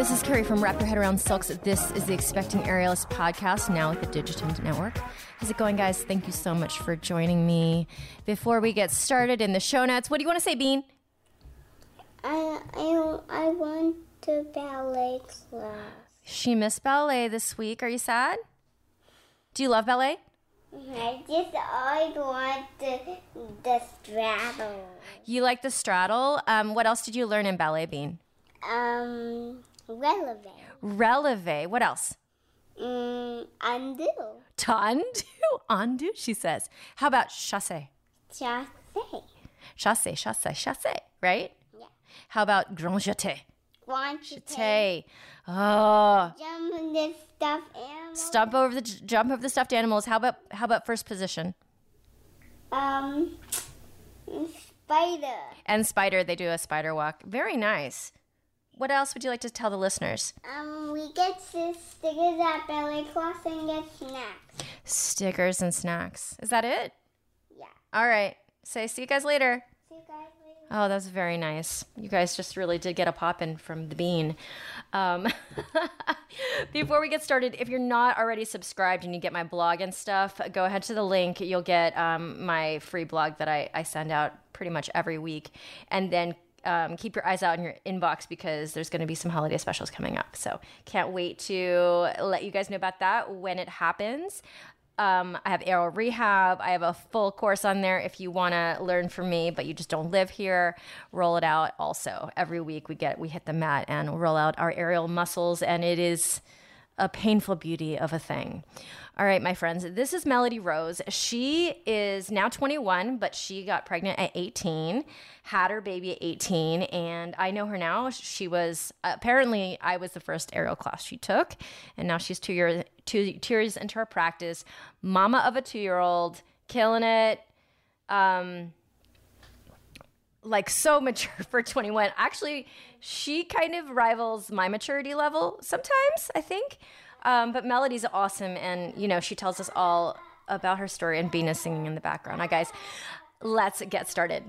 This is Kerry from Wrap Your Head Around Silks. This is the Expecting Aerialist podcast, now with the Digitent Network. How's it going, guys? Thank you so much for joining me. Before we get started in the show notes, what do you want to say, Bean? I I I want to ballet class. She missed ballet this week. Are you sad? Do you love ballet? I just always want the the straddle. You like the straddle. Um, what else did you learn in ballet, Bean? Um, relevant. Releve. What else? Mm, undo. To undo. undo, she says. How about chasse? Chasse. Chasse, chasse, chasse, right? Yeah. How about grand jeté? Take Jeté. Oh. jump in this stuffed animal. Stump over the jump over the stuffed animals. How about how about first position? Um, spider. And spider, they do a spider walk. Very nice. What else would you like to tell the listeners? Um, we get stickers at ballet class and get snacks. Stickers and snacks. Is that it? Yeah. All right. Say see you guys later. See you guys later. Oh, that's very nice. You guys just really did get a pop in from the bean. Um, before we get started, if you're not already subscribed and you get my blog and stuff, go ahead to the link. You'll get um, my free blog that I, I send out pretty much every week. And then um, keep your eyes out in your inbox because there's going to be some holiday specials coming up. So can't wait to let you guys know about that when it happens. Um, I have aerial rehab. I have a full course on there if you want to learn from me, but you just don't live here. Roll it out. Also, every week we get we hit the mat and roll out our aerial muscles, and it is a painful beauty of a thing. All right, my friends, this is Melody Rose. She is now 21, but she got pregnant at 18, had her baby at 18, and I know her now. She was apparently I was the first aerial class she took, and now she's two years two, two years into her practice, mama of a two year old, killing it. Um, like so mature for 21. Actually, she kind of rivals my maturity level sometimes, I think. Um, but Melody's awesome, and you know she tells us all about her story, and Bean is singing in the background. Now, guys, let's get started.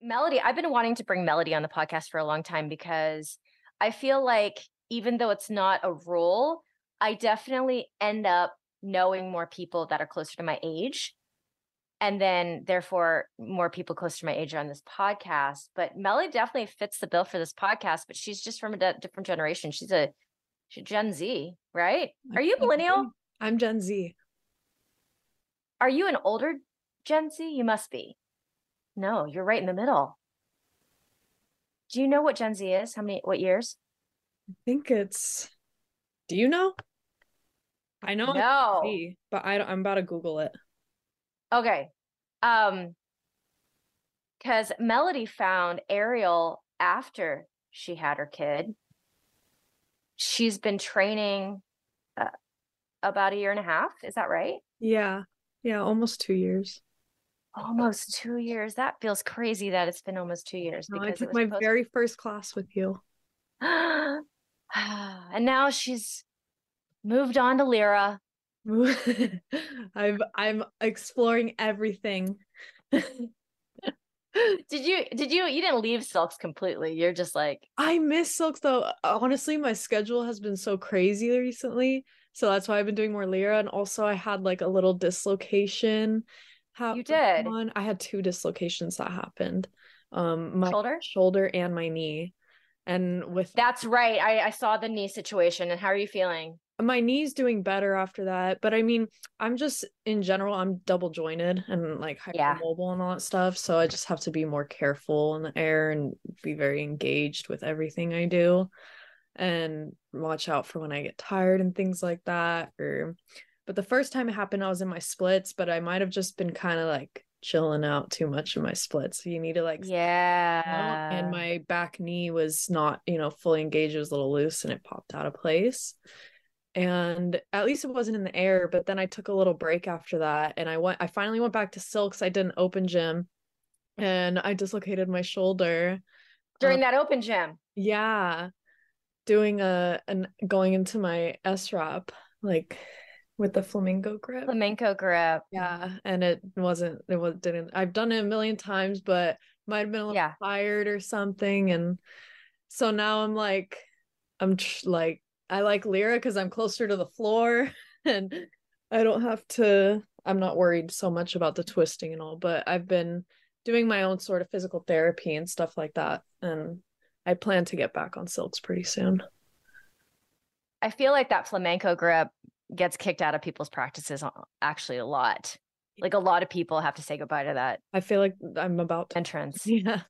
Melody, I've been wanting to bring Melody on the podcast for a long time because I feel like even though it's not a rule, I definitely end up knowing more people that are closer to my age and then therefore more people close to my age are on this podcast but melody definitely fits the bill for this podcast but she's just from a de- different generation. She's a she's gen z right? Are you millennial? I'm Gen Z. are you an older gen z? You must be. No you're right in the middle. Do you know what gen z is? How many what years? I think it's. Do you know? I know no. Z, but I don't, I'm about to Google it. Okay. Um cuz Melody found aerial after she had her kid. She's been training uh, about a year and a half, is that right? Yeah, yeah, almost two years. Almost 2 years. That feels crazy that it's been almost 2 years No, I took my very first class with you. and now she's moved on to Lyra. I'm I'm exploring everything. Did you did you you didn't leave Silks completely. You're just like I miss silks though. Honestly, my schedule has been so crazy recently. So that's why I've been doing more Lyra. And also I had like a little dislocation. How You did? One, I had two dislocations that happened. Um my Shoulder? shoulder and my knee. And with That's right. I, I saw the knee situation. And how are you feeling? My knee's doing better after that. But I mean, I'm just in general, I'm double jointed and like Yeah. hypermobile and all that stuff. So I just have to be more careful in the air and be very engaged with everything I do and watch out for when I get tired and things like that. Or but the first time it happened, I was in my splits, but I might have just been kind of like chilling out too much in my splits. So you need to like Yeah. and my back knee was not you know fully engaged it was a little loose and it popped out of place and at least it wasn't in the air but then i took a little break after that and i went i finally went back to silks i did an open gym and i dislocated my shoulder during um, that open gym. yeah doing a and going into my s wrap like with the flamingo grip Flamenco grip. yeah and it wasn't it was didn't i've done it a million times but might have been a little Yeah. tired or something and so now I'm like, I'm tr- like, I like Lyra because I'm closer to the floor and I don't have to, I'm not worried so much about the twisting and all, but I've been doing my own sort of physical therapy and stuff like that. And I plan to get back on silks pretty soon. I feel like that flamenco grip gets kicked out of people's practices actually a lot. Like a lot of people have to say goodbye to that I feel like I'm about to. entrance. Yeah.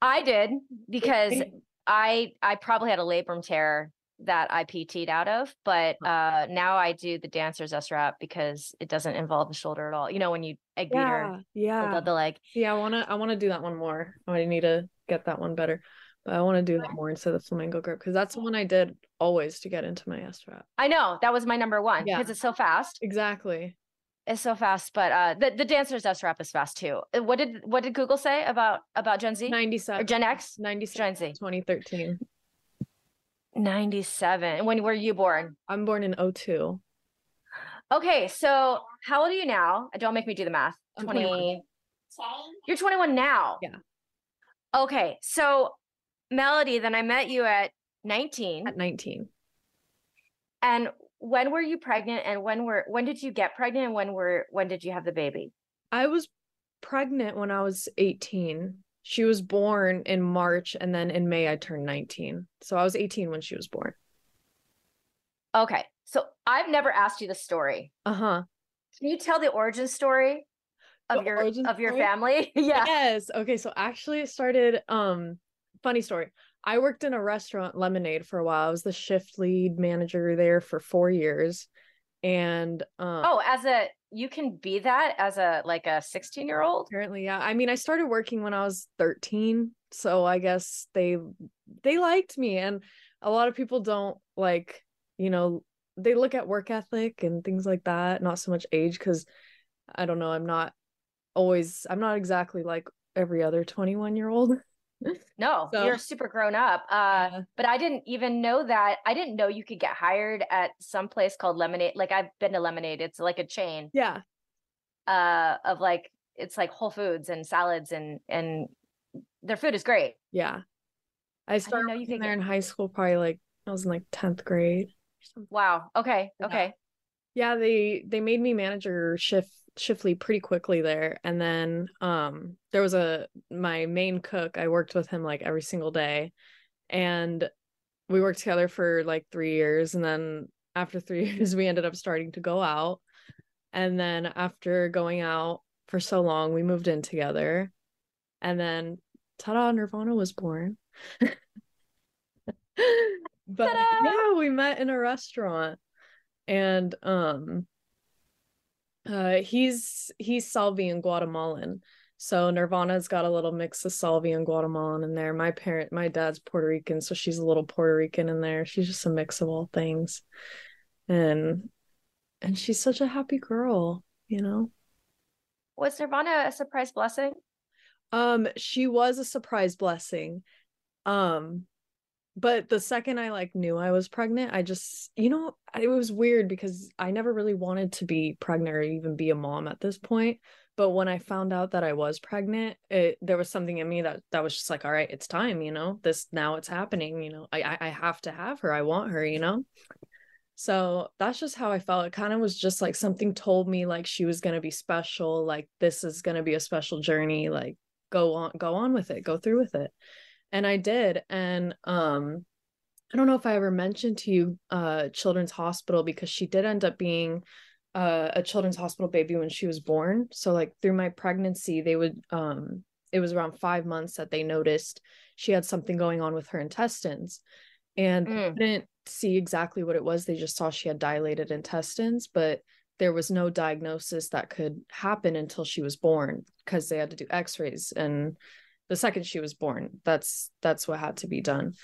I did because I I probably had a labrum tear that I PT'd out of, but uh now I do the dancer's S wrap because it doesn't involve the shoulder at all. You know, when you egg beater Yeah. the, Yeah. the leg. Yeah. I wanna I wanna do that one more. I need to get that one better. But I want to do that more instead of flamenco grip because that's the one I did always to get into my S wrap. I know that was my number one Yeah. because it's so fast. Exactly. It's so fast, but uh the, the dancer's S wrap is fast too. Uh, What did what did Google say about about Gen Z or 97. Gen X? 97. Gen Z. 2013. 97. When were you born? I'm born in 02. Okay, so how old are you now? Don't make me do the math. 20 21. You're 21 now. Yeah. Okay, so Melody, then I met you at 19. At 19. And when were you pregnant and when were when did you get pregnant and when were when did you have the baby? I was pregnant when I was 18. She was born in March and then in May I turned 19. So I was 18 when she was born. Okay. So I've never asked you the story. Uh-huh. Can you tell the origin story of The your origin of your family? yeah. Yes. Okay, so actually it started um funny story. I worked in a restaurant Lemonade for a while. I was the shift lead manager there for 4 years. And um Oh, as a you can be that as a like a 16 year old? Apparently, yeah. I mean, I started working when I was 13, so I guess they they liked me and a lot of people don't like, you know, they look at work ethic and things like that, not so much age cuz I don't know, I'm not always I'm not exactly like every other 21-year-old. No, So- you're super grown up. Uh, but I didn't even know that. I didn't know you could get hired at some place called Lemonade. Like I've been to Lemonade. It's like a chain Yeah. uh, of like it's like Whole Foods and salads and and their food is great. Yeah. I started know you there get- in high school probably like I was in like 10th grade. Wow. Okay. Yeah. Okay. yeah they they made me manager shift shiftly pretty quickly there. And then um there was a my main cook i worked with him like every single day. And we worked together for like three years. And then after three years we ended up starting to go out. And then after going out for so long we moved in together. And then ta-da nirvana was born. But Ta-da! yeah we met in a restaurant. And um uh he's he's Salvian Guatemalan. So Nirvana's got a little mix of Salvian Guatemalan in there. My parent my dad's Puerto Rican, so she's a little Puerto Rican in there. She's just a mix of all things. And and she's such a happy girl, you know. Was Nirvana a surprise blessing? Um she was a surprise blessing. Um but the second I like knew I was pregnant, I just, you know, it was weird because I never really wanted to be pregnant or even be a mom at this point. But when I found out that I was pregnant, it there was something in me that that was just like, all right, it's time, you know. This now it's happening, you know. I I, have to have her. I want her, you know. So that's just how I felt. It kind of was just like something told me like she was gonna be special, like this is gonna be a special journey, like go on, go on with it, go through with it and I did. And um I don't know if I ever mentioned to you uh Children's Hospital because she did end up being uh, a Children's Hospital baby when she was born. So like through my pregnancy, they would um it was around 5 months that they noticed she had something going on with her intestines. And Mm. they didn't see exactly what it was. They just saw she had dilated intestines, but there was no diagnosis that could happen until she was born because they had to do x-rays and the second she was born. That's that's what had to be done.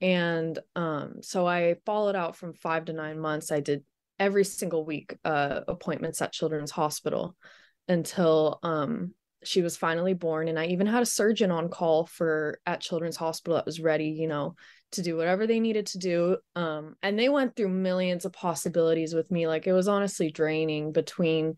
And um so i followed out from 5 to 9 months. I did every single week uh appointments at children's hospital until um she was finally born. And i even had a surgeon on call for at children's hospital that was ready you know to do whatever they needed to do. Um and they went through millions of possibilities with me. Like it was honestly draining between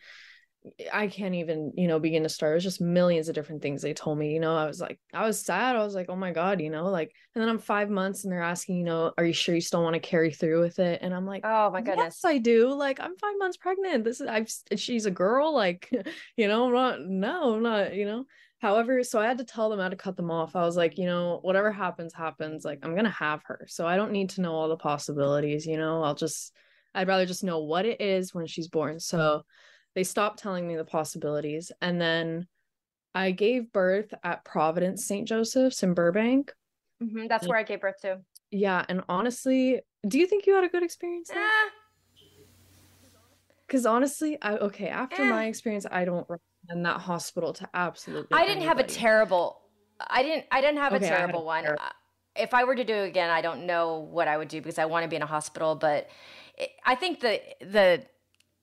I can't even, you know, begin to start. It was just millions of different things they told me. You know, I was like, I was sad. I was like, oh my God, you know, like, and then I'm five months and they're asking, you know, are you sure you still want to carry through with it? And I'm like, oh my goodness. Yes, I do. Like, I'm five months pregnant. This is, I've, she's a girl. Like, you know, I'm not, no, I'm not, you know. However, so I had to tell them how to cut them off. I was like, you know, whatever happens, happens. Like, I'm going to have her. So I don't need to know all the possibilities, you know, I'll just, I'd rather just know what it is when she's born. So, they stopped telling me the possibilities and then i gave birth at providence st joseph's in burbank mm-hmm, that's where i gave birth to yeah and honestly do you think you had a good experience because eh. honestly i okay after eh. my experience i don't recommend that hospital to absolutely i didn't anybody. have a terrible i didn't i didn't have okay, a terrible one terrible. if i were to do it again i don't know what i would do because i want to be in a hospital but i think the the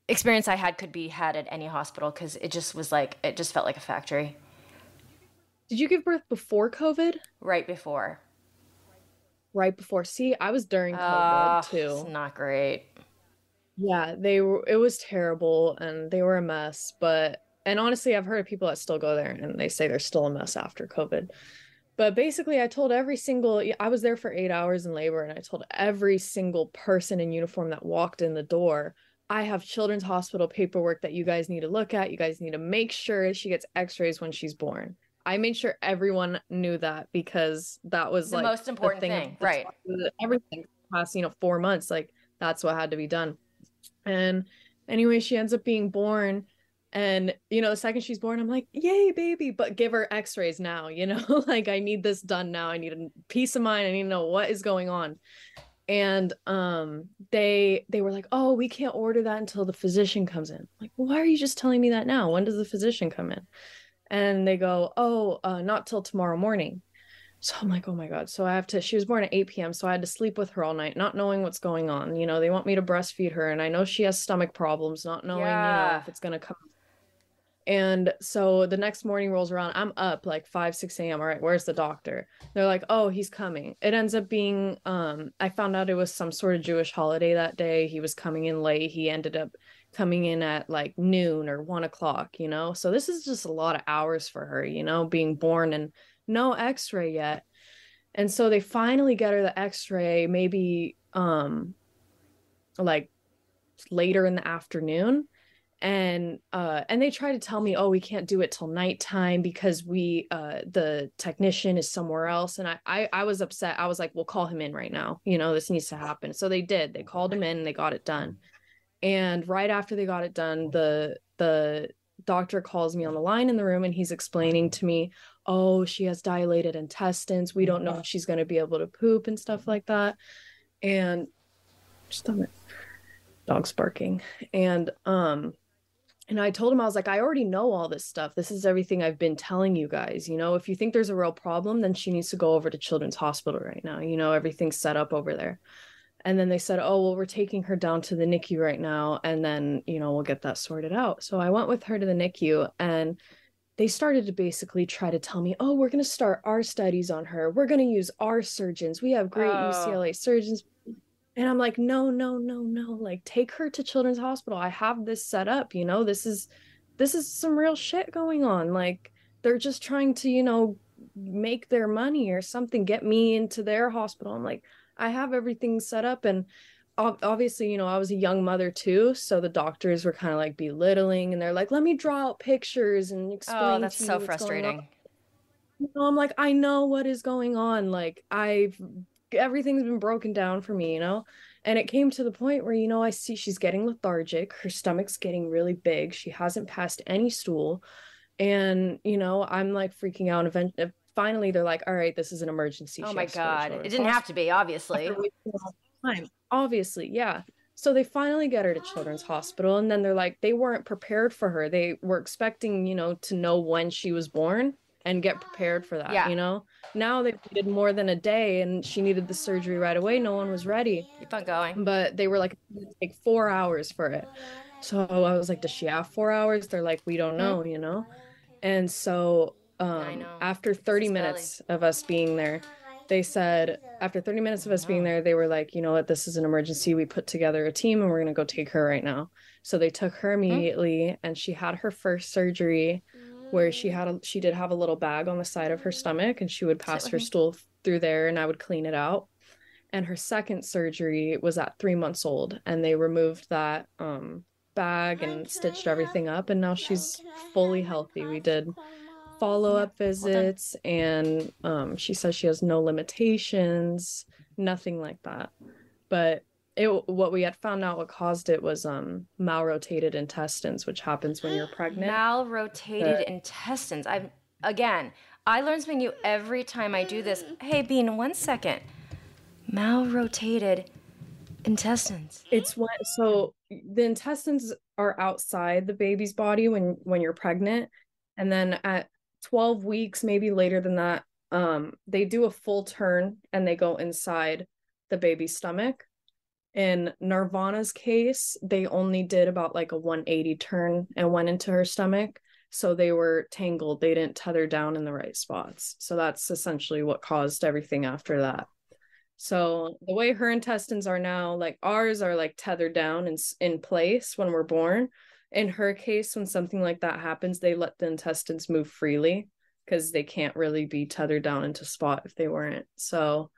experience I had could be had at any hospital because it just was like it just felt like a factory. Did you give birth before COVID? Right before. Right before. See, I was during COVID uh, too. not great. Yeah, they were. It was terrible, and they were a mess. But and honestly, I've heard of people that still go there, and they say they're still a mess after COVID. But basically, I told every single. I was there for eight hours in labor, and I told every single person in uniform that walked in the door I have children's hospital paperwork that you guys need to look at. You guys need to make sure she gets x-rays when she's born. I made sure everyone knew that because that was the like most important thing, thing. right? Everything past, you know, four months, like that's what had to be done. And anyway, she ends up being born. And you know, the second she's born, I'm like, yay, baby, but give her x-rays now, you know, like I need this done now. I need a peace of mind. I need to know what is going on and um they they were like oh we can't order that until the physician comes in. Like why are you just telling me that now? When does the physician come in? And they go oh uh, not till tomorrow morning. So i'm like oh my god. So i have to she was born at 8 p.m so i had to sleep with her all night not knowing what's going on. You know they want me to breastfeed her and i know she has stomach problems not knowing yeah. you know if it's going to come and so the next morning rolls around. I'm up like 5, 6 a.m. All right, where's the doctor? They're like, oh, he's coming. It ends up being, um, I found out it was some sort of Jewish holiday that day. He was coming in late. He ended up coming in at like noon or one o'clock, you know? So this is just a lot of hours for her, you know, being born and no x ray yet. And so they finally get her the x ray, maybe, um, like later in the afternoon and uh and they try to tell me oh we can't do it till nighttime because we uh the technician is somewhere else and I, I i was upset. I was like we'll call him in right now. You know this needs to happen. So they did. They called him in and they got it done. And right after they got it done the the doctor calls me on the line in the room and he's explaining to me oh she has dilated intestines. We don't know if she's going to be able to poop and stuff like that. And just a dog's barking. And um and I told him, I was like, I already know all this stuff. This is everything I've been telling you guys. You know, if you think there's a real problem, then she needs to go over to Children's Hospital right now. You know, everything's set up over there. And then they said, oh, well, we're taking her down to the NICU right now. And then, you know, we'll get that sorted out. So I went with her to the NICU and they started to basically try to tell me, oh, we're going to start our studies on her. We're going to use our surgeons. We have great oh. UCLA surgeons. And I'm like, no, no, no, no. Like, take her to Children's Hospital. I have this set up, you know, this is this is some real shit going on. Like, they're just trying to, you know, make their money or something, get me into their hospital. I'm like, I have everything set up and obviously, you know, I was a young mother too, so the doctors were kind of like belittling and they're like, "Let me draw out pictures and oh, explain." Oh, that's so frustrating. You know, I'm like, I know what is going on. Like, I've everything's been broken down for me, you know? And it came to the point where, you know, I see she's getting lethargic, her stomach's getting really big, she hasn't passed any stool. And, you know, I'm like freaking out. Eventually, uh, finally, they're like, all right, this is an emergency. Oh my God. It didn't have to be, obviously. Obviously, yeah. So they finally get her to Children's Hospital. And then they're like, they weren't prepared for her. They were expecting, you know, to know when she was born and get prepared for that, yeah. you know? Now they waited more than a day and she needed the surgery right away. No one was ready. Keep on going. But they were like, take four hours for it. So I was like, does she have four hours? They're like, we don't know, you know? And so um, after 30 minutes of us being there, they said after 30 minutes of us being there, they were like, you know what, this is an emergency. We put together a team and we're going to go take her right now. So they took her immediately and she had her first surgery where she had a she did have a little bag on the side of her stomach and she would pass her stool through there and I would clean it out. And her second surgery was at 3 months old and they removed that um bag and stitched everything up and now she's fully healthy. We did follow-up visits and um she says she has no limitations, nothing like that. But it what we had found out what caused it was um malrotated intestines, which happens when you're pregnant. Malrotated intestines. I'm again. I learn something new every time I do this. Hey, Bean, one second. Malrotated intestines. It's when so the intestines are outside the baby's body when when you're pregnant, and then at 12 weeks, maybe later than that, um, they do a full turn and they go inside the baby's stomach. In Nirvana's case, they only did about like a 180 turn and went into her stomach. So they were tangled. They didn't tether down in the right spots. So that's essentially what caused everything after that. So the way her intestines are now, like ours are like tethered down in in place when we're born. In her case, when something like that happens, they let the intestines move freely because they can't really be tethered down into spot if they weren't. So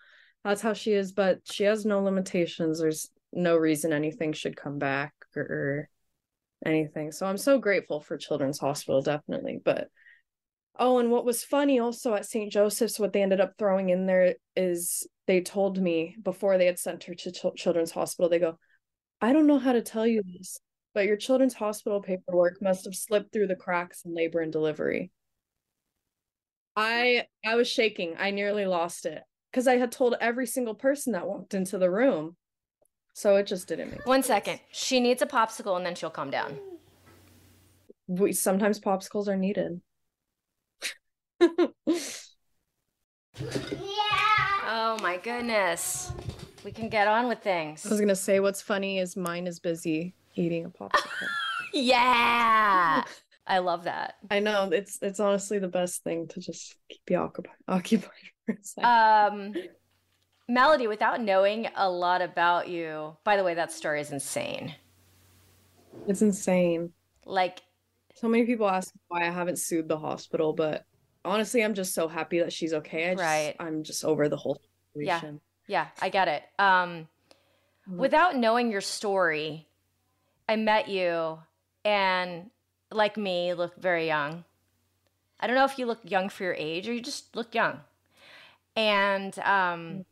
that's how she is, but she has no limitations. There's no reason anything should come back or, anything. So I'm so grateful for Children's Hospital, definitely. But oh, and what was funny also at St. Joseph's, what they ended up throwing in there is they told me before they had sent her to Chil- Children's Hospital, they go, I don't know how to tell you this, but your Children's Hospital paperwork must have slipped through the cracks in labor and delivery. I I was shaking. I nearly lost it because I had told every single person that walked into the room. So it just didn't make One second. She needs a popsicle and then she'll calm down. we sometimes popsicles are needed. Yeah. Oh my goodness. We can get on with things. I was gonna say what's funny is mine is busy eating a popsicle. Yeah. I love that. I know it's it's honestly the best thing to just keep you occupied occupied for a second. Um, Melody, without knowing a lot about you, by the way, that story is insane. it's insane. Like, So many people ask why I haven't sued the hospital, but honestly, I'm just so happy that she's okay. I just, Right. I'm just over the whole Yeah. yeah, I get it. Um, without knowing your story, I met you and, like me, look very young. I don't know if you look young for your age or you just look young. And um,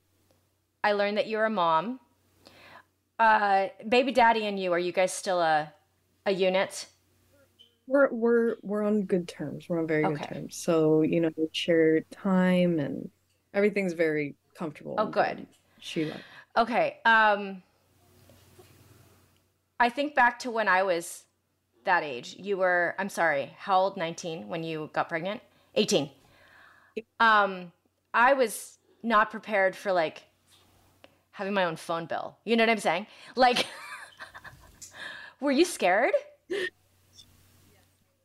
I learned that you're a mom. Uh, baby daddy and you, are you guys still a, a unit? We're we're we're on good terms. We're on very good terms. So, you know, we share time and everything's very comfortable. Oh, good. She Okay. Um I think back to when I was that age. You were I'm sorry, how old? 19 when you got pregnant? 18. Um I was not prepared for like having my own phone bill. You know what I'm saying? Like Were you scared?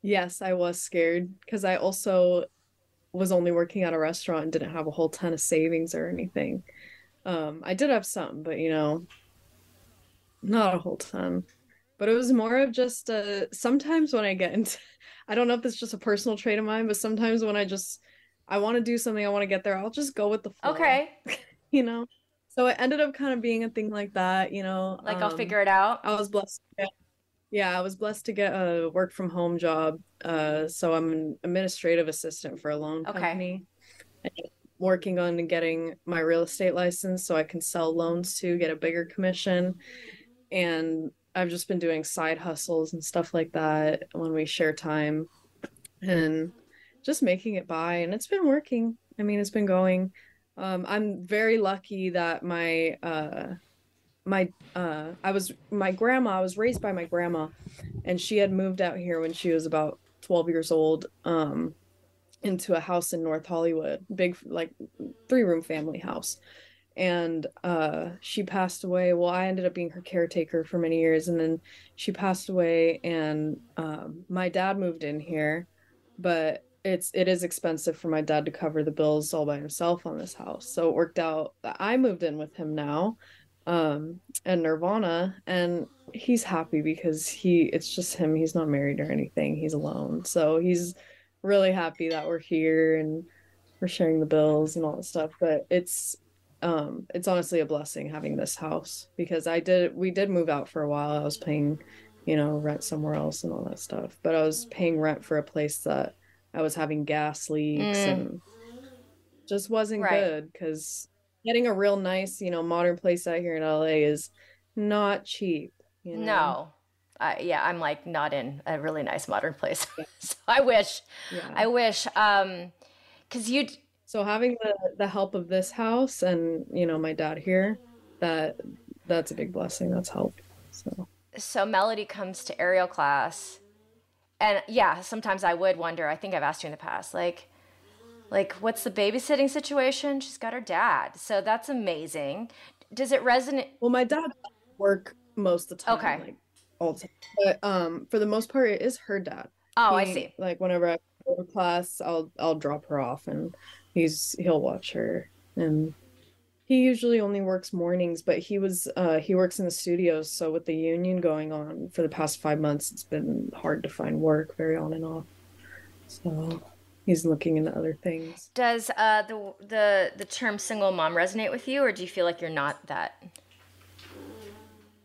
Yes, I was scared because I also was only working at a restaurant and didn't have a whole ton of savings or anything. Um, I did have some, but you know, not a whole ton. But it was more of just uh sometimes when I get into I don't know if it's just a personal trait of mine, but sometimes when I just I want to do something, I want to get there, I'll just go with the flow, Okay. you know. So it ended up kind of being a thing like that, you know. Like I'll um, figure it out. I was blessed. Get, yeah, I was blessed to get a work from home job. Uh, so I'm an administrative assistant for a loan Okay. company. Working on getting my real estate license so I can sell loans to get a bigger commission. And I've just been doing side hustles and stuff like that when we share time and just making it by. And it's been working. I mean, it's been going. Um, I'm very lucky that my uh my uh I was my grandma, I was raised by my grandma and she had moved out here when she was about 12 years old um into a house in North Hollywood, big like three room family house. And uh she passed away. Well, I ended up being her caretaker for many years and then she passed away and um my dad moved in here, but it's it is expensive for my dad to cover the bills all by himself on this house. So it worked out that I moved in with him now, um, and Nirvana, and he's happy because he it's just him. He's not married or anything. He's alone. So he's really happy that we're here and we're sharing the bills and all that stuff. But it's um it's honestly a blessing having this house because I did we did move out for a while. I was paying, you know, rent somewhere else and all that stuff. But I was paying rent for a place that I was having gas leaks Mm. and just wasn't Right. good because getting a real nice, you know, modern place out here in LA is not cheap. You know? No. I, yeah, I'm like not in a really nice modern place. so I wish, Yeah. I wish, um, cause you, So having the the help of this house and you know my dad here, that that's a big blessing. That's help. So so Melody comes to aerial class, and yeah, sometimes I would wonder. I think I've asked you in the past, like, like what's the babysitting situation? She's got her dad, so that's amazing. Does it resonate? well, my dad work most of the time, Okay. like all the time. But um, for the most part, it is her dad. Oh, I see. Like whenever I go to class, I'll I'll drop her off, and he's he'll watch her, and he usually only works mornings, but he was uh he works in the studios, so with the union going on for the past five months, it's been hard to find work, very on and off. So he's looking into other things. Does uh, the the the term single mom resonate with you, or do you feel like you're not that?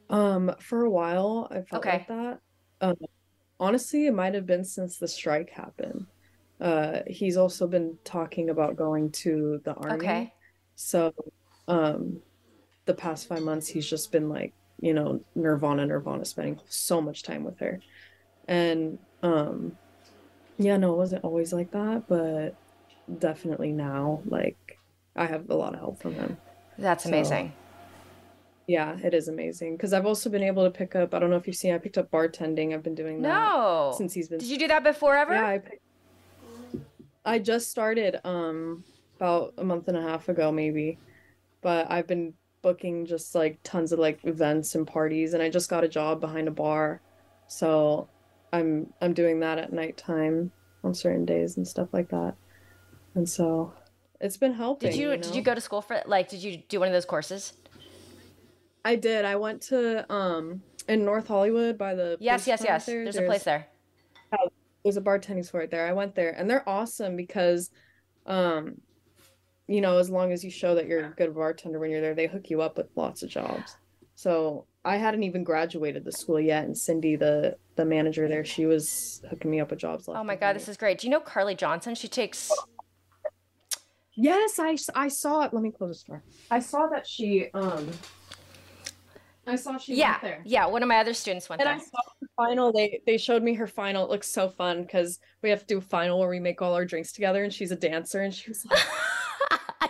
Um, for a while, I felt Okay. like that. Um, honestly, it might have been since the strike happened. Uh, he's also been talking about going to the army. Okay. So, um, the past five months, he's just been like, you know, Nirvana, Nirvana, spending so much time with her. And, um, yeah, no, it wasn't always like that, but definitely now, like, I have a lot of help from him. That's So- amazing. Yeah, it is amazing because I've also been able to pick up. I don't know if you've seen. I picked up bartending. I've been doing that No. since he's been. Did you do that before ever? Yeah, I picked. I just started um about a month and a half ago maybe, but I've been booking just like tons of like events and parties, and I just got a job behind a bar, so I'm I'm doing that at nighttime on certain days and stuff like that, and so it's been helping. Did you did know? you go to school for like? Did you do one of those courses? I did. I went to um in North Hollywood by the Yes, yes, yes. there. There's a place there. There's a bartending school right there. I went there and they're awesome because um you know, as long as you show that you're a good bartender when you're there, they hook you up with lots of jobs. So I hadn't even graduated the school yet, and Cindy, the the manager there, she was hooking me up with jobs. left Oh my god, right. this is great. Do you know Carly Johnson? She takes Yes, I I saw it. Let me close the door. I saw that she um I saw she yeah, went there. yeah. One of my other students went And there. I saw her final. They they showed me her final. It looks so fun because we have to do a final where we make all our drinks together, and she's a dancer, and she was like,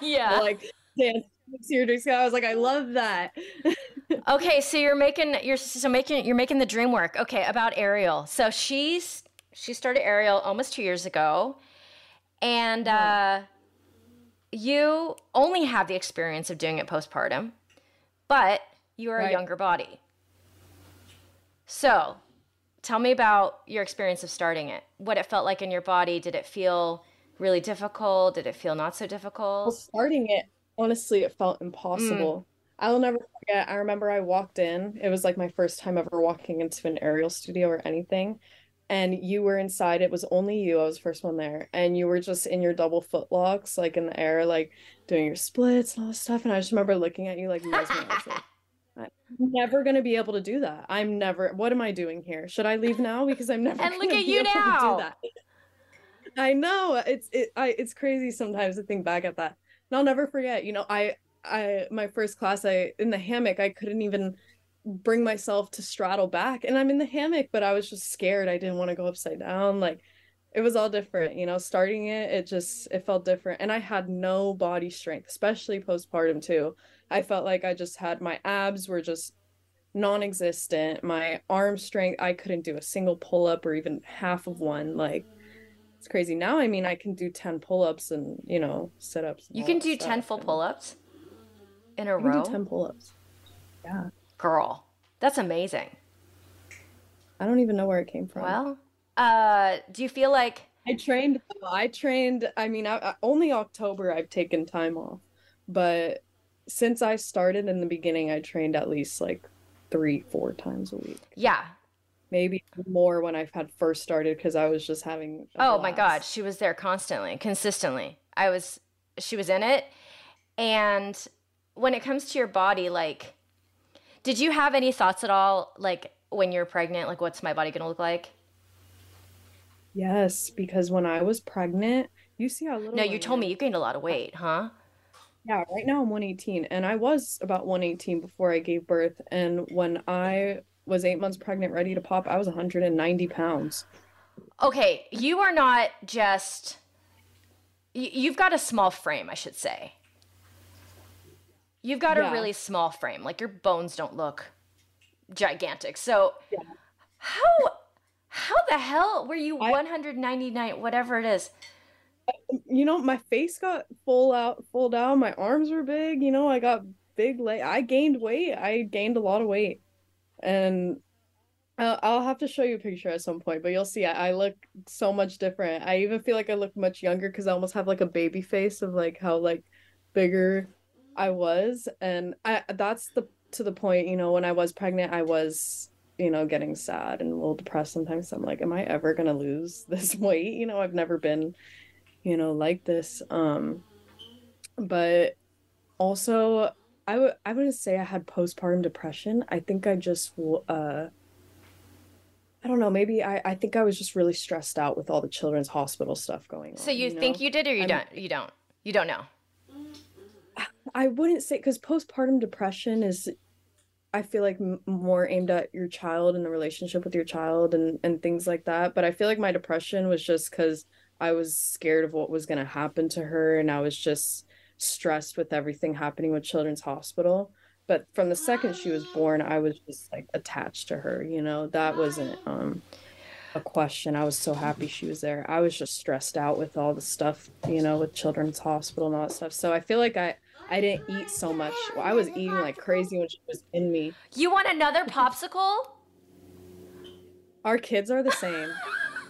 yeah. like dance mix your drinks. I was like, I love that. Okay, so you're making you're so making you're making the dream work. Okay, about aerial. So she's she started aerial almost two years ago, and uh, you only have the experience of doing it postpartum, but you are a younger body. So, tell me about your experience of starting it. What it felt like in your body. Did it feel really difficult? Did it feel not so Well, difficult? starting it, honestly, it felt impossible. Mm. I'll never forget. I remember I walked in. It was like my first time ever walking into an aerial studio or anything. And you were inside. It was only you. I was the first one there. And you were just in your double foot locks, like in the air, like doing your splits and all this stuff. And I just remember looking at you like mesmerized. like, I'm never gonna be able to do that. I'm never. What am I doing here? Should I leave now? Because I'm never And look at be you now. I know it's it. I it's crazy sometimes to think back at that. And I'll never forget. You know, I I my first class. I in the hammock. I couldn't even bring myself to straddle back, and I'm in the hammock, but I was just scared. I didn't want to go upside down. Like it was all different. You know, starting it, it just it felt different, and I had no body strength, especially postpartum too. I felt like I just had my abs were just non-existent. My arm strength, I couldn't do a single pull-up or even half of one. Like it's crazy. Now, I mean, I can do 10 pull-ups and, you know, sit-ups. You can do 10 full pull ups in a I row. do 10 pull-ups. Yeah. Girl, that's amazing. I don't even know where it came from. Well, uh, do you feel like I trained. I trained. I mean, I, I, only October I've taken time off, but since I started in the beginning, I trained at least like three, four times a week. Yeah. Maybe more when I had first started because I was just having. oh my God, she was there constantly, consistently. I was, she was in it, and when it comes to your body, like, did you have any thoughts at all, like when you're pregnant, like what's my body gonna look like? Yes, because when I was pregnant, you see how little. No, you told me you gained a lot of weight, huh? Yeah, right now I'm 118, and I was about 118 before I gave birth. And when I was eight months pregnant, ready to pop, I was 190 pounds. Okay, you are not just. You've got a small frame, I should say. You've got yeah. a really small frame. Like your bones don't look gigantic. So, yeah. how how the hell were you I, 199 whatever it is? You know, my face got full out, full down. My arms were big. You know, I got big leg. I gained weight. I gained a lot of weight, and I'll, have to show you a picture at some point. But you'll see, I, I look so much different. I even feel like I look much younger because I almost have like a baby face of like how like bigger I was, and I that's the to the point. You know, when I was pregnant, I was you know, getting sad and a little depressed sometimes. I'm like, am I ever gonna lose this weight? You know, I've never been, you know, like this. Um, but also, I would I wouldn't say I had postpartum depression. I think I just uh. I don't know. Maybe I, I think I was just really stressed out with all the children's hospital stuff going on. So you, you know? think you did, or you I'm, don't? You don't. You don't know. I wouldn't say because postpartum depression is I feel like m- more aimed at your child and the relationship with your child and and things like that. But I feel like my depression was just because I was scared of what was going to happen to her, and I was just stressed with everything happening with Children's Hospital. But from the second she was born, I was just like attached to her. You know, that wasn't um a question. I was so happy she was there. I was just stressed out with all the stuff, you know, with Children's Hospital and all that stuff. So I feel like I I didn't eat so much. Well, I was eating like crazy when she was in me. You want another popsicle? Our kids are the same.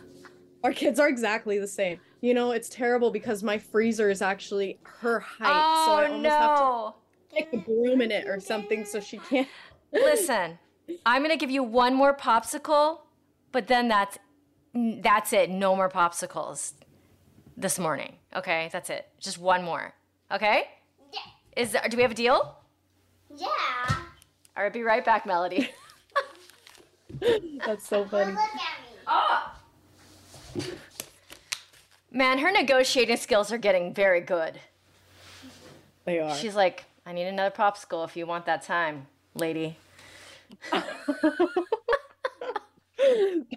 Our kids are exactly the same. You know, it's terrible because my freezer is actually her height. Oh, so I oh, almost no. have to take a broom in it or something so she can't. Listen, I'm going to give you one more popsicle, but then that's that's it. No more popsicles this morning. Okay? That's it. Just one more. Okay? Yeah. Is there, do we have a deal? Yeah. All right, be right back, Melody. That's so funny. Look at me. Oh. Man, her negotiating skills are getting very good. They are. She's like, I need another popsicle if you want that time, lady.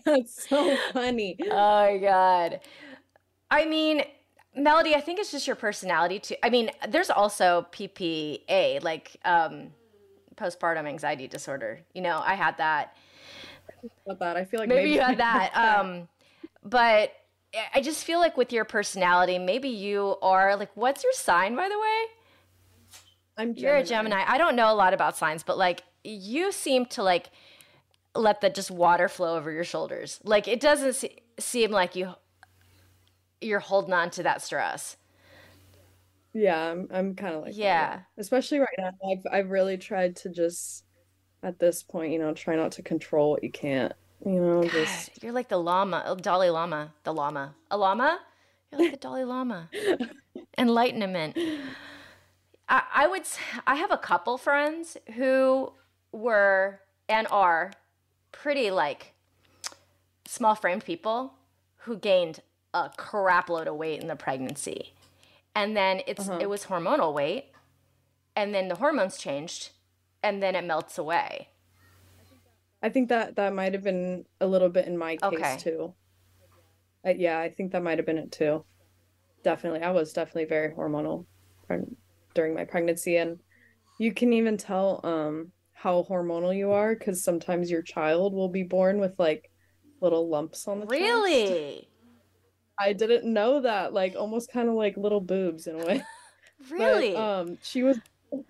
That's so funny. Oh my god. I mean, Melody, I think it's just your personality too. I mean, there's also PPA, like um, postpartum anxiety disorder. You know, I had that. About that, I feel like maybe, maybe you had that. um, but I just feel like with your personality, maybe you are like, what's your sign, by the way? I'm Gemini. You're a Gemini. I don't know a lot about signs, but like you seem to like let the just water flow over your shoulders. Like it doesn't se- seem like you you're holding on to that stress. Yeah, I'm I'm kind of like yeah. That. Especially right now, I've I've really tried to just at this point, you know, try not to control what you can't. You know, God, just you're like the llama, oh, Dalai Lama, the llama, a llama. You're like the Dalai Lama. Enlightenment. I, I would. I have a couple friends who were and are pretty like small framed people who gained a crap load of weight in the pregnancy. And then it's uh-huh. it was hormonal weight. And then the hormones changed and then it melts away. I think that that might have been a little bit in my case okay. too. Uh, yeah, I think that might have been it too. Definitely. I was definitely very hormonal during my pregnancy and you can even tell um how hormonal you are cuz sometimes your child will be born with like little lumps on the really? Chest. I didn't know that. Like almost kind of like little boobs in a way. really? But, um, she was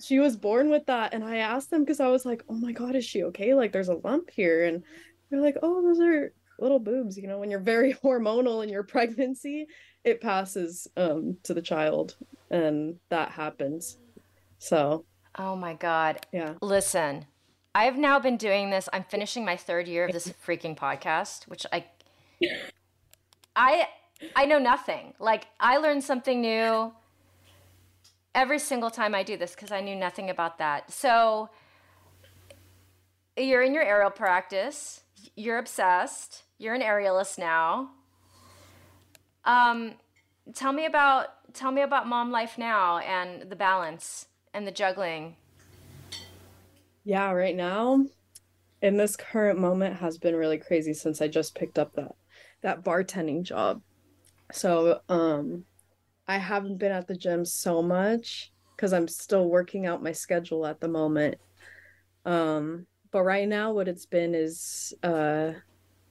she was born with that, and I asked them because I was like, "Oh my god, is she okay? Like, there's a lump here," and they're like, "Oh, those are little boobs, you know, when you're very hormonal in your pregnancy, it passes um to the child and that happens. So, Oh my God. yeah. Listen, I've now been doing this. I'm finishing my third year of this freaking podcast, which I I I know nothing. Like I learn something new every single time I do this because I knew nothing about that. So you're in your aerial practice. You're obsessed. You're an aerialist now. Um, tell me about tell me about mom life now and the balance and the juggling. Yeah, right now in this current moment has been really crazy since I just picked up that that bartending job. So, um I haven't been at the gym so much because I'm still working out my schedule at the moment. Um, but right now what it's been is uh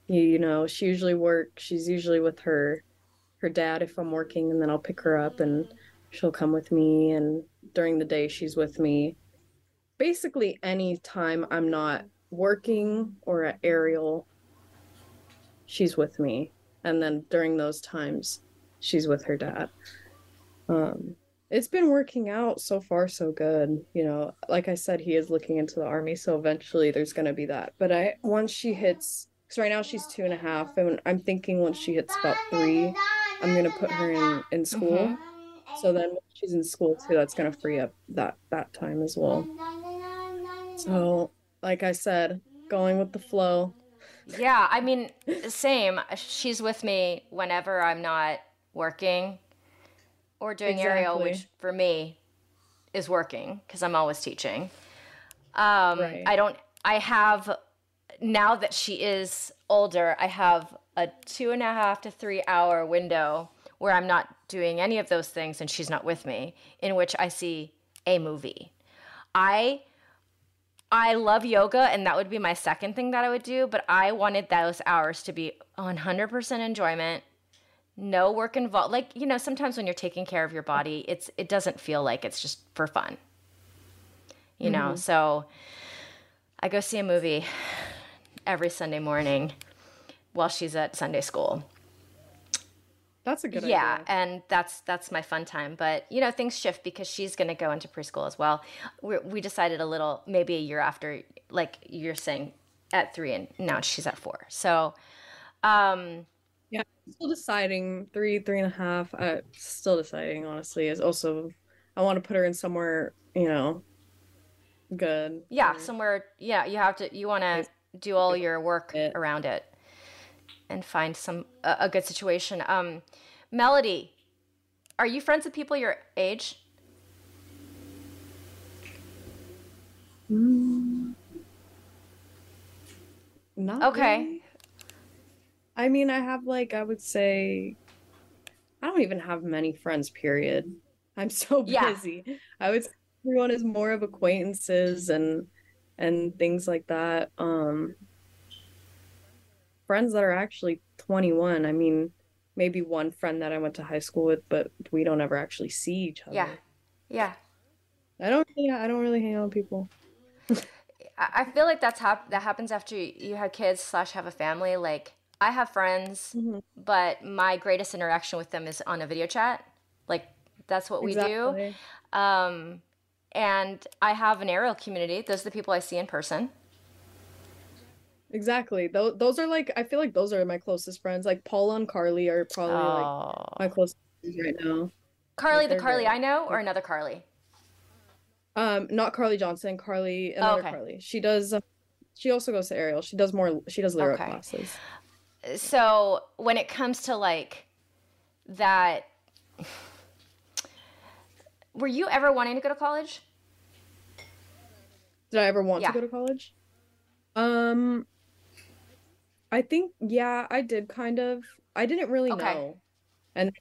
you, you know, she usually works, she's usually with her her dad if I'm working and then I'll pick her up and she'll come with me and during the day she's with me. Basically any time I'm not working or at aerial she's with me and then during those times she's with her dad um it's been working out so far so good you know like i said he is looking into the army so eventually there's going to be that. But i once she hits because right now she's two and a half and i'm thinking once she hits about three i'm going to put her in in school. So then she's in school too that's going to free up that that time as well. So like i said going with the flow. Yeah, I mean, same. She's with me whenever I'm not working or doing aerial, which for me is working because I'm always teaching. Um, Right. I don't, I have, now that she is older, I have a two and a half to three hour window where I'm not doing any of those things and she's not with me, in which I see a movie. I I love yoga, and that would be my second thing that I would do. But I wanted those hours to be 100% enjoyment, no work involved. Like you know, sometimes when you're taking care of your body, it's it doesn't feel like it's just for fun. You know, so I go see a movie every Sunday morning while she's at Sunday school that's a good idea. yeah idea and that's that's my fun time but you know things shift because she's going to go into preschool as well we, we decided a little maybe a year after like you're saying at three and now she's at four so um Yeah, still deciding three, three and a half. Uh, still deciding, honestly, is also I want to put her in somewhere, you know, good. yeah somewhere yeah you have to you want to do all your work Yeah. around it and find some a, a good situation um melody are you friends with people your age Mm. Not Okay. really. I mean, I have like I would say I don't even have many friends, period. I'm so busy. Yeah. I would say everyone is more of acquaintances and and things like that. Um friends that are actually 21. I mean, maybe one friend that I went to high school with, but we don't ever actually see each other. yeah yeah I don't yeah, I don't really hang out with people. I I feel like that's hap- that happens after you have kids slash have a family. Like I have friends, Mhm. but my greatest interaction with them is on a video chat. Like that's what we do. Um, and I have an aerial community. Those are the people I see in person. Exactly. Those those are like I feel like those are my closest friends. Like Paula and Carly are probably like Oh, my closest friends right now. Carly, the Carly very- I know, or another Carly. Um, not Carly Johnson, Carly, another okay. Carly. She does. Uh, she also goes to aerial. She does more. She does lyric Okay. classes. So when it comes to like that, were you ever wanting to go to college? Did I ever want Yeah. to go to college? Um, I think yeah, I did kind of. I didn't really Okay. know, and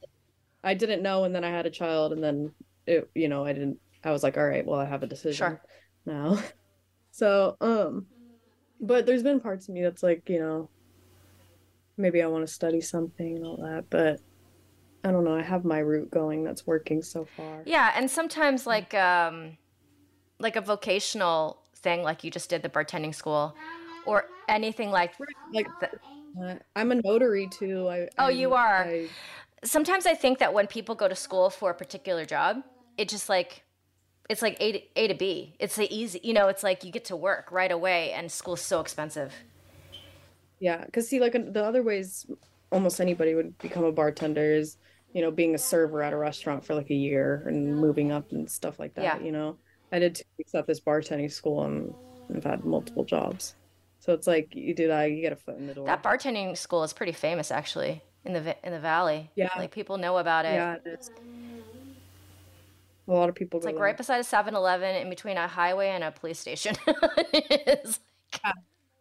I didn't know, and then I had a child, and then it, you know, I didn't. I was like, all right, well, I have a decision Sure. now. So, um, but there's been parts of me that's like, you know, maybe I want to study something and all that, but I don't know. I have my route going that's working so far. Yeah, and sometimes like um like a vocational thing like you just did the bartending school or anything like Like th- Uh, I'm a notary too. I, Oh, I- you are. I- Sometimes I think that when people go to school for a particular job, it just like it's like A to, A to B. It's the easy, you know, it's like you get to work right away and school's so expensive. Yeah, because see, like the other ways almost anybody would become a bartender is, you know, being a server at a restaurant for like a year and moving up and stuff like that. Yeah. You know, I did two weeks at this bartending school and I've had multiple jobs. So it's like you do that, you get a foot in the door. That bartending school is pretty famous actually in the in the valley. Yeah. Like people know about it. yeah, it is. A lot of people It's like there. right beside a 7-Eleven in between a highway and a police station. It's-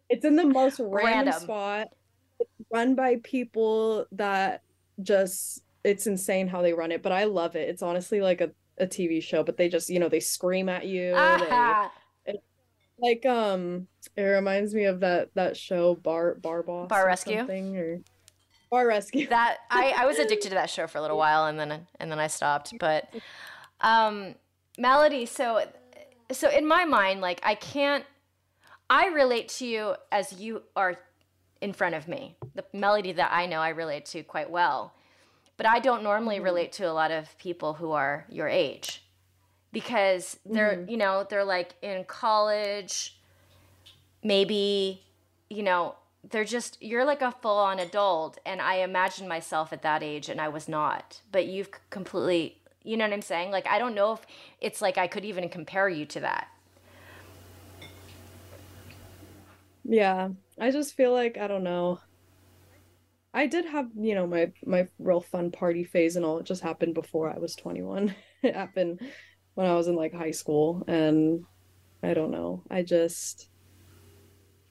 It's in the most random, Random. spot. It's run by people that just it's insane how they run it, but I love it. It's honestly like a, a TV show, but they just, you know, they scream at you. they- Ah, like um it reminds me of that that show Bar Bar Boss Bar Rescue? or Bar Rescue. that I, I was addicted to that show for a little while and then and then I stopped. But um Melody, so so in my mind, like I can't I relate to you as you are in front of me. The melody that I know I relate to quite well. But I don't normally mm-hmm. relate to a lot of people who are your age. Because they're, mm-hmm. you know, they're like in college, maybe, you know, they're just you're like a full on adult and I imagine myself at that age and I was not. But you've completely you know what I'm saying? Like I don't know if it's like I could even compare you to that. Yeah, I just feel like I don't know. I did have, you know, my my real fun party phase and all. It just happened before I was 21. It happened when I was in like high school and I don't know. I just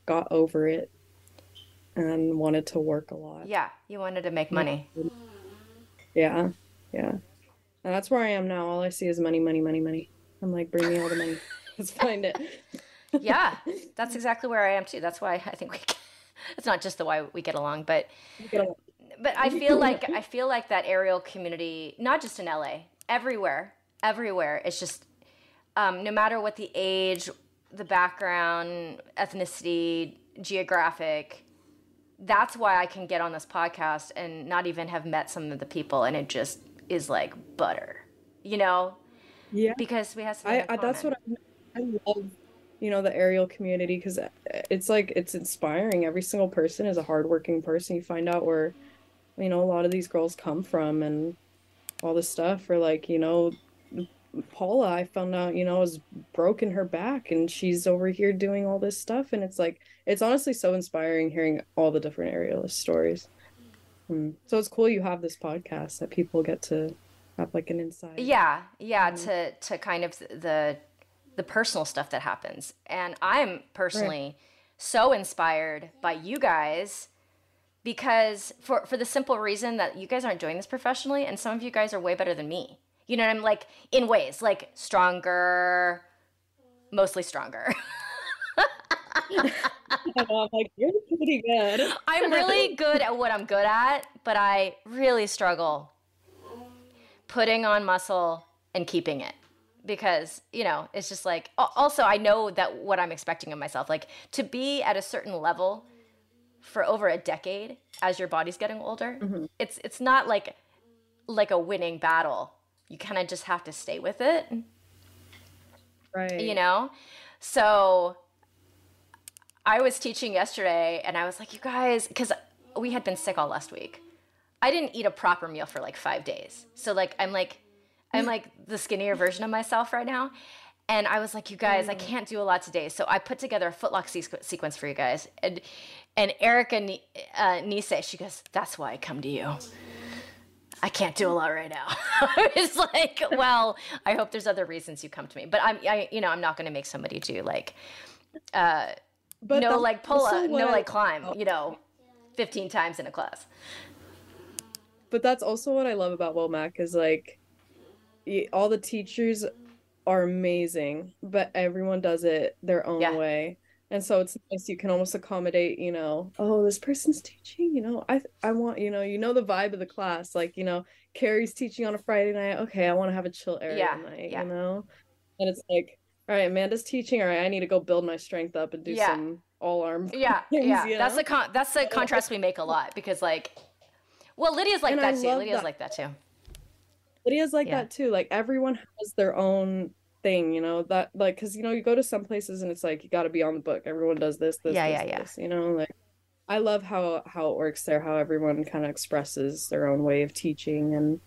got over it and wanted to work a lot. Yeah, you wanted to make money. Yeah. Yeah. And that's where I am now. All I see is money, money, money, money. I'm like, bring me all the money. Let's find it. Yeah, that's exactly where I am too. That's why I think we. It's not just the why we get along, but but I feel like I feel like that aerial community, not just in LA, everywhere, everywhere. It's just um, no matter what the age, the background, ethnicity, geographic. That's why I can get on this podcast and not even have met some of the people, and it just is like butter, you know, Yeah. because we have. I, I that's what I, I love, you know, the aerial community because it's like it's inspiring. Every single person is a hardworking person. You find out where, you know, a lot of these girls come from and all this stuff. Or like, you know, Paula, I found out, you know, has broken her back and she's over here doing all this stuff. And it's like, it's honestly so inspiring hearing all the different aerialist stories. Mm. So it's cool you have this podcast that people get to have like an insight. yeah yeah to to kind of the the personal stuff that happens. And i'm personally so inspired by you guys because for for the simple reason that you guys aren't doing this professionally and some of you guys are way better than me. You know what i'm like in ways like stronger mostly stronger. I'm like, you're pretty good. i'm really good at what i'm good at but i really struggle putting on muscle and keeping it because you know it's just like also i know that what i'm expecting of myself like to be at a certain level for over a decade as your body's getting older mm-hmm. it's it's not like like a winning battle. You kind of just have to stay with it. Right. you know? So i was teaching yesterday and i was like you guys because we had been sick all last week. I didn't eat a proper meal for like five days. So like i'm like i'm like the skinnier version of myself right now. And i was like you guys i can't do a lot today. So i put together a footlock sequ- sequence for you guys. And and erica Ni- uh, Nise, she goes that's why i come to you. I can't do a lot right now. I was like, well, I hope there's other reasons you come to me, but I'm, I, you know, I'm not going to make somebody do like, uh, But no that's like pull up, no like climb, you know, 15 times in a class. But that's also what I love about Womack is like all the teachers are amazing, but everyone does it their own Yeah. way. And so it's nice you can almost accommodate, you know, oh, this person's teaching, you know, I I want, you know, you know the vibe of the class. Like, you know, Kerry's teaching on a Friday night. Okay, I want to have a chill area Yeah, night, yeah. you know? And it's like, all right, Amanda's teaching. All right, I need to go build my strength up and do Yeah. some all arm. Yeah, things, yeah. you That's the con- that's the contrast we make a lot because like, well, Lydia's like And I that too. Lydia's that. like that too. Lydia's like Yeah. that too. Like everyone has their own thing, you know, that like because you know, you go to some places and it's like you gotta be on the book. Everyone does this, this, Yeah, this, yeah, yeah. this, you know, like I love how how it works there, how everyone kind of expresses their own way of teaching and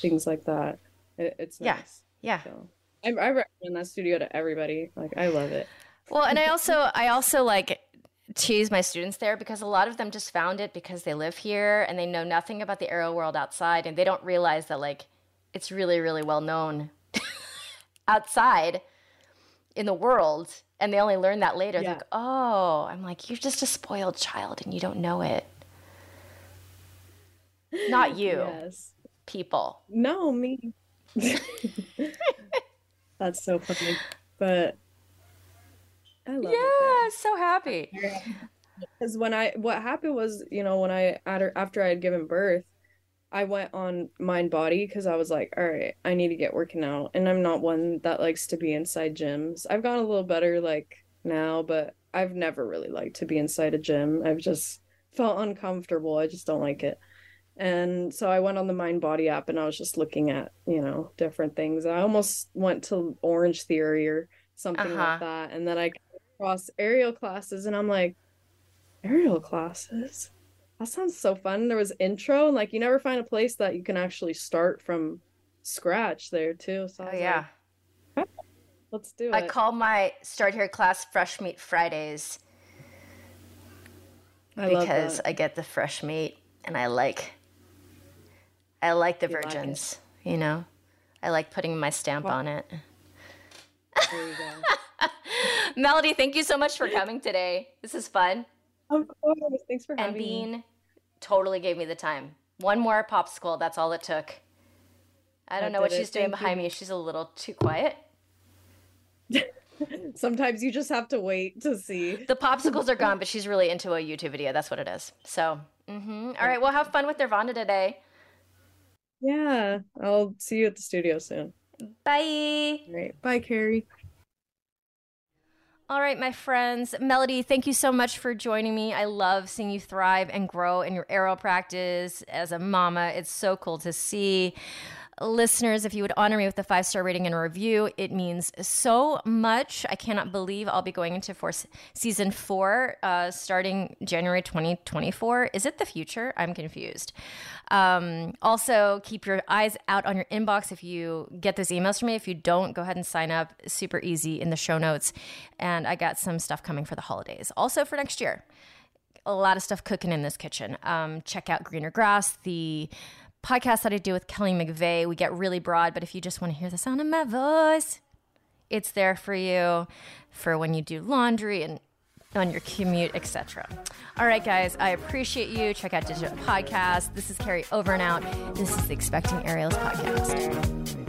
things like that. It, it's Yeah. nice. Yeah. So I, I recommend that studio to everybody. Like I love it. Well, and I also I also like tease my students there because a lot of them just found it because they live here and they know nothing about the aerial world outside and they don't realize that like it's really really well known outside in the world and they only learn that later. They're like, "Oh, I'm like you're just a spoiled child and you don't know it." Not you, Yes. people. No, me. That's so funny. But I love it. Yeah, so happy. Because when I, what happened was, you know, when I, after I had given birth, I went on Mind Body because I was like, all right, I need to get working out. And I'm not one that likes to be inside gyms. I've gotten a little better like now, but I've never really liked to be inside a gym. I've just felt uncomfortable. I just don't like it. And so I went on the Mind Body app and I was just looking at, you know, different things. I almost went to Orange Theory or something Uh-huh. like that. And then I came across aerial classes and I'm like, aerial classes? That sounds so fun. There was intro and like you never find a place that you can actually start from scratch there too. So Oh yeah. like, let's do it. I call my start here class Fresh Meat Fridays I because. I get the fresh meat and I like I like the You like virgins, you know. I like putting my stamp on it. There you go. Melody, thank you so much for coming today. This is fun. Of course. Thanks for And having me. Totally gave me the time. One more popsicle, that's all it took. I don't That know what she's doing behind you. me. She's a little too quiet. Sometimes you just have to wait to see. The popsicles are gone, but she's really into a YouTube video. That's what it is. So, hmm all right. Well, have fun with Nirvana today. Yeah. I'll see you at the studio soon. Bye. All right. Bye, Kerry. All right, my friends. Melody, thank you so much for joining me. I love seeing you thrive and grow in your aero practice as a mama. It's so cool to see. Listeners, if you would honor me with a five star rating and a review, it means so much. I cannot believe I'll be going into season four uh, starting January 2024. Is it the future? I'm confused. Um, also, keep your eyes out on your inbox if you get those emails from me. If you don't, go ahead and sign up. Super easy in the show notes. And I got some stuff coming for the holidays. Also for next year, a lot of stuff cooking in this kitchen. Um, check out Greener Grass, the podcast that I do with Kelly McVeigh. We get really broad, but if you just want to hear the sound of my voice, it's there for you for when you do laundry and on your commute, etc. All right, guys, I appreciate you. Check out Digitent Podcast. This is Kerry over and out. This is the Expecting Aerials podcast.